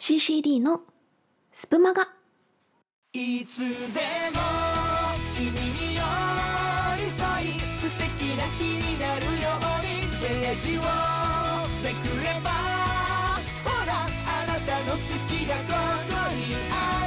CCD のスプマガ。いつでも君に寄り添い素敵な気になるようにページをめくればほらあなたの好きがここにある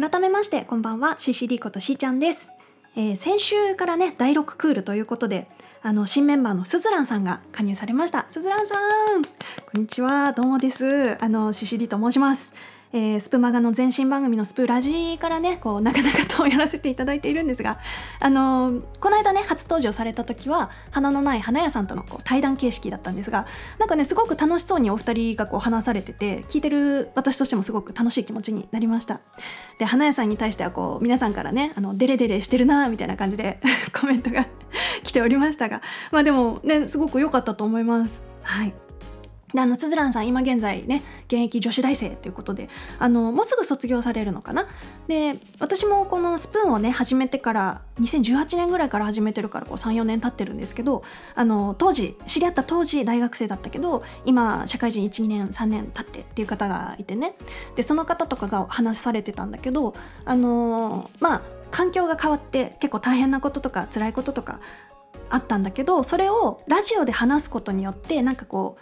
改めましてこんばんは。CCD ことしーちゃんです、えー先週からね第6クールということであの新メンバーのすずらんさんが加入されました。すずらんさんこんにちは。どうもです。あの CCD と申します。えースプマガの前身番組のスプラジからねこうなかなかとやらせていただいているんですがあのーこの間ね初登場された時は花のない花屋さんとのこう対談形式だったんですがなんかねすごく楽しそうにお二人がこう話されてて聞いてる私としてもすごく楽しい気持ちになりました。で花屋さんに対してはこう皆さんからねあのデレデレしてるなみたいな感じで コメントが 来ておりましたがまあでもねすごく良かったと思います。はい。であのすずらんさん今現在ね現役女子大生ということであのもうすぐ卒業されるのかな？で私もこのスプーンをね始めてから2018年ぐらいから始めてるから34年経ってるんですけどあの当時知り合った当時大学生だったけど今社会人12年3年経ってっていう方がいてね。でその方とかが話されてたんだけどあのまあ環境が変わって結構大変なこととか辛いこととかあったんだけどそれをラジオで話すことによってなんかこう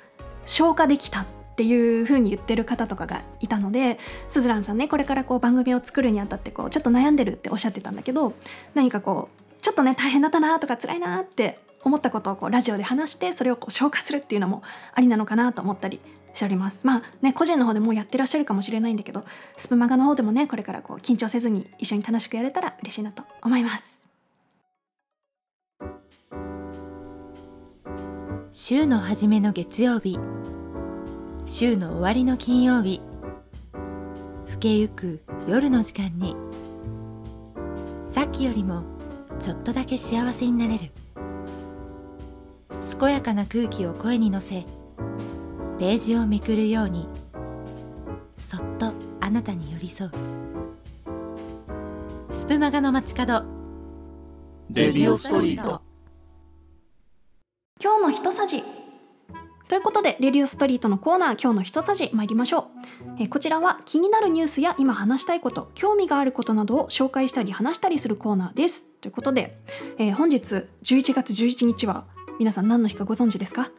消化できたっていう風に言ってる方とかがいたのですずらんさんねこれからこう番組を作るにあたってこうちょっと悩んでるっておっしゃってたんだけど何かこうちょっとね大変だったなとか辛いなって思ったことをこうラジオで話してそれをこう消化するっていうのもありなのかなと思ったりしております。まあね個人の方でもうやってらっしゃるかもしれないんだけどスプマガの方でもねこれからこう緊張せずに一緒に楽しくやれたら嬉しいなと思います。週の初めの月曜日。週の終わりの金曜日。更けゆく夜の時間に。さっきよりもちょっとだけ幸せになれる。健やかな空気を声に乗せページをめくるようにそっとあなたに寄り添う。スプマガの街角。レディオストリート。今日の一さじ。ということでレディオストリートのコーナー今日の一さじ参りましょう、えこちらは気になるニュースや今話したいこと興味があることなどを紹介したり話したりするコーナーです。ということで、えー本日11月11日は皆さん何の日かご存知ですか、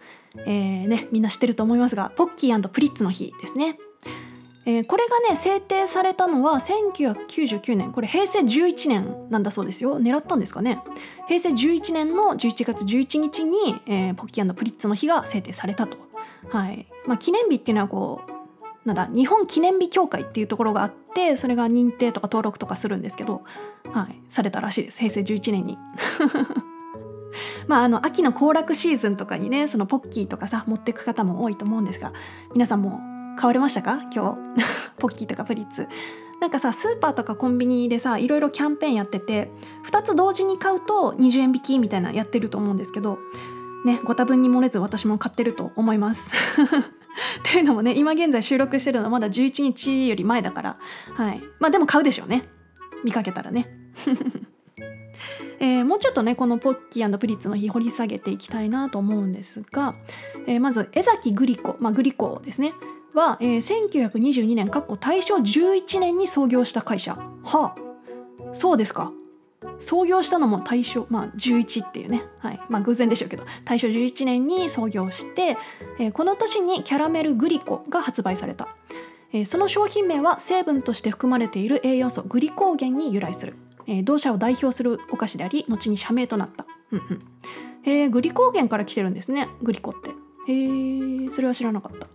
えーね、みんな知ってると思いますがポッキープリッツの日ですね。えーこれがね制定されたのは1999年。これ平成11年なんだそうですよ。狙ったんですかね。平成11年の11月11日に、えーポッキープリッツの日が制定されたと、はい。まあ、記念日っていうのはこうなんだ日本記念日協会っていうところがあってそれが認定とか登録とかするんですけど、はい、されたらしいです。平成11年に。まあ、あの秋の行楽シーズンとかにねそのポッキーとかさ持ってく方も多いと思うんですが皆さんも買われましたか？今日。ポッキーとかプリッツ。なんかさスーパーとかコンビニでさいろいろキャンペーンやってて2つ同時に買うと20円引きみたいなやってると思うんですけどねご多分に漏れず私も買ってると思います。っていうのもね今現在収録してるのはまだ11日より前だから。はい。まあでも買うでしょうね。見かけたらね。えーもうちょっとねこのポッキープリッツの日掘り下げていきたいなと思うんですが、えーまず江崎グリコ、まあ、グリコですね。は、えー1922年かっこ大正11年に創業した会社。はあ。そうですか。創業したのも大正、まあ、11っていうね、はい。まあ、偶然でしょうけど。大正11年に創業して、えーこの年にキャラメルグリコが発売された、えーその商品名は成分として含まれている栄養素グリコーゲンに由来する、えー同社を代表するお菓子であり後に社名となった、うんうん。えーグリコーゲンから来てるんですね。グリコって。へえそれは知らなかった。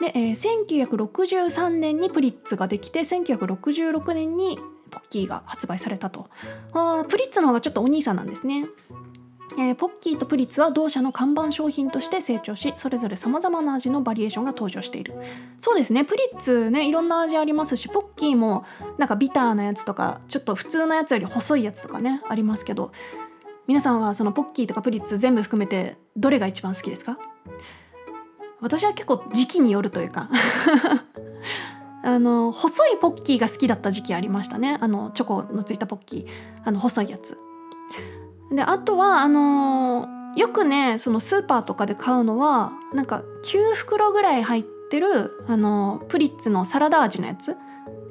で、えー1963年にプリッツができて1966年にポッキーが発売されたと。あプリッツの方がちょっとお兄さんなんですね、えーポッキーとプリッツは同社の看板商品として成長しそれぞれさまざまな味のバリエーションが登場している。そうですねプリッツねいろんな味ありますしポッキーもなんかビターなやつとかちょっと普通のやつより細いやつとかねありますけど皆さんはそのポッキーとかプリッツ全部含めてどれが一番好きですか？私は結構時期によるというか。あの細いポッキーが好きだった時期ありましたね。あのチョコのついたポッキー。あの細いやつ。であとはあのよくねそのスーパーとかで買うのはなんか9袋ぐらい入ってるあのプリッツのサラダ味のやつ。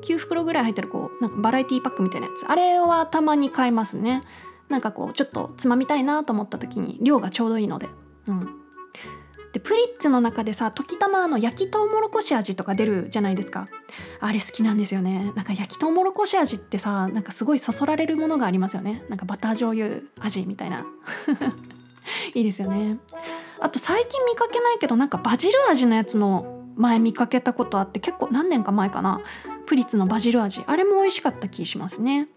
9袋ぐらい入ってるこうなんかバラエティパックみたいなやつ。あれはたまに買いますね。なんかこうちょっとつまみたいなと思った時に量がちょうどいいので。うん。でプリッツの中でさ時たまの焼きとうもろこし味とか出るじゃないですか。あれ好きなんですよね。なんか焼きとうもろこし味ってさなんかすごいそそられるものがありますよね。なんかバター醤油味みたいな。いいですよね。あと最近見かけないけどなんかバジル味のやつも前見かけたことあって結構何年か前かな。プリッツのバジル味。あれも美味しかった気しますね。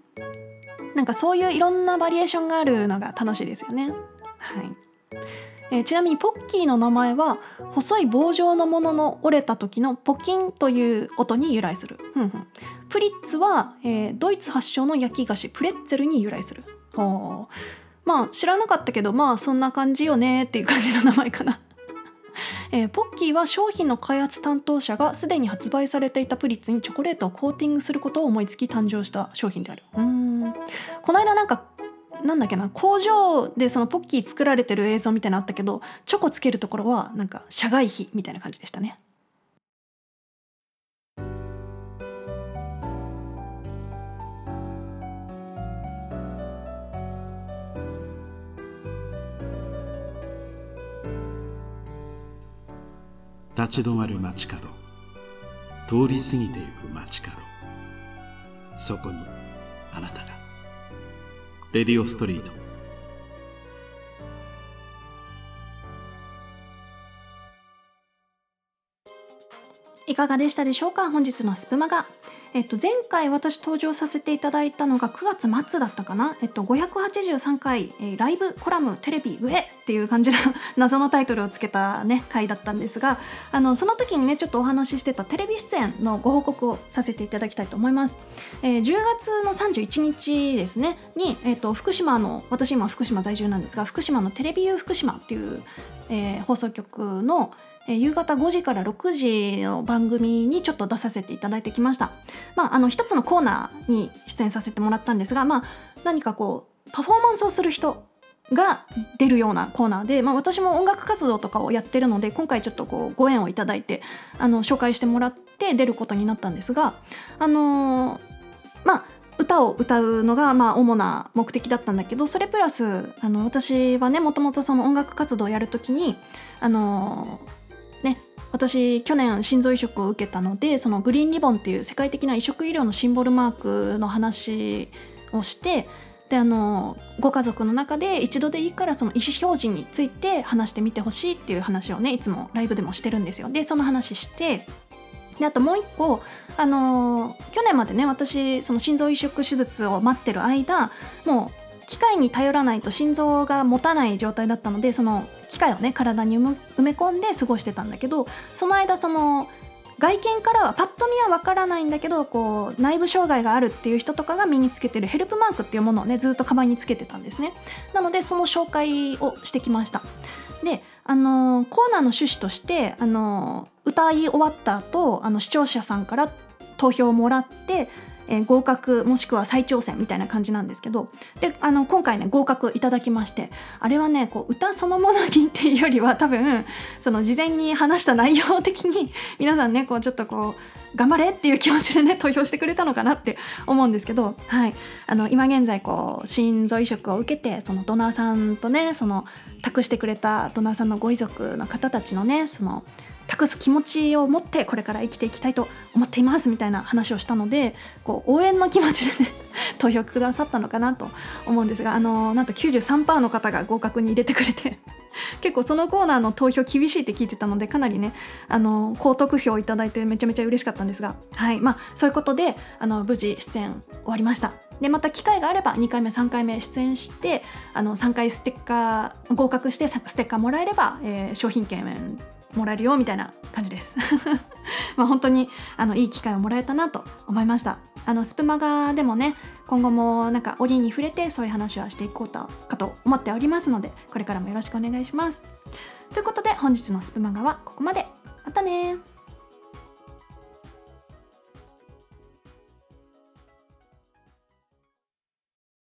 なんかそういういろんなバリエーションがあるのが楽しいですよね。はい。えーちなみにポッキーの名前は細い棒状のものの折れた時のポキンという音に由来する。ふんプリッツは、えードイツ発祥の焼き菓子プレッツェルに由来する。ほうまあ知らなかったけどまあそんな感じよねっていう感じの名前かな。えーポッキーは商品の開発担当者がすでに発売されていたプリッツにチョコレートをコーティングすることを思いつき誕生した商品である。うんこの間なんかなんだっけな工場でそのポッキー作られてる映像みたいなのあったけどチョコつけるところはなんか社外費みたいな感じでしたね。立ち止まる街角。通り過ぎてゆく街角。そこにあなたが。レディオストリート。いかがでしたでしょうか？本日のスプマガ。えっと、前回私登場させていただいたのが9月末だったかな、えっと、583回、えーライブコラムテレビ上っていう感じの謎のタイトルをつけた、ね、回だったんですがあのその時にねちょっとお話ししてたテレビ出演のご報告をさせていただきたいと思います、えー10月の31日ですねに、えっと、福島の私今福島在住なんですが福島のテレビ U 福島っていう、えー放送局のえー夕方5時から6時の番組にちょっと出させていただいてきました。まあ、あの一つのコーナーに出演させてもらったんですが、まあ、何かこうパフォーマンスをする人が出るようなコーナーで、まあ、私も音楽活動とかをやってるので今回ちょっとこうご縁をいただいてあの紹介してもらって出ることになったんですがあのーまあ歌を歌うのがまあ主な目的だったんだけどそれプラスあの私はねもともとその音楽活動をやるときにあのね私去年心臓移植を受けたのでそのグリーンリボンっていう世界的な移植医療のシンボルマークの話をしてであのご家族の中で一度でいいからその意思表示について話してみてほしいっていう話をねいつもライブでもしてるんですよ。でその話してであともう一個あの去年までね私その心臓移植手術を待ってる間もう機械に頼らないと心臓が持たない状態だったのでその機械をね体に埋め込んで過ごしてたんだけどその間その外見からはパッと見はわからないんだけどこう内部障害があるっていう人とかが身につけてるヘルプマークっていうものをねずっとカバンにつけてたんですね。なのでその紹介をしてきました。であのーコーナーの趣旨としてあのー歌い終わった後あの視聴者さんから投票をもらって、えー合格もしくは再挑戦みたいな感じなんですけどであの今回ね合格いただきましてあれはねこう歌そのものにっていうよりは多分その事前に話した内容的に皆さんねこうちょっとこう頑張れっていう気持ちでね投票してくれたのかなって思うんですけど、はい、あの今現在こう心臓移植を受けてそのドナーさんとねその託してくれたドナーさんのご遺族の方たちのねその託す気持ちを持ってこれから生きていきたいと思っていますみたいな話をしたのでこう応援の気持ちでね 投票くださったのかなと思うんですがあのなんと93%の方が合格に入れてくれて 結構そのコーナーの投票厳しいって聞いてたのでかなりねあの高得票をいただいてめちゃめちゃ嬉しかったんですがはいまあそういうことであの無事出演終わりました。でまた機会があれば2回目3回目出演してあの3回ステッカー合格してステッカーもらえれば、えー商品券もらえるよみたいな感じです。まあ本当にあのいい機会をもらえたなと思いました。あのスプマガでもね今後もなんか折に触れてそういう話はしていこうとかと思っておりますのでこれからもよろしくお願いします。ということで本日のスプマガはここまで。またね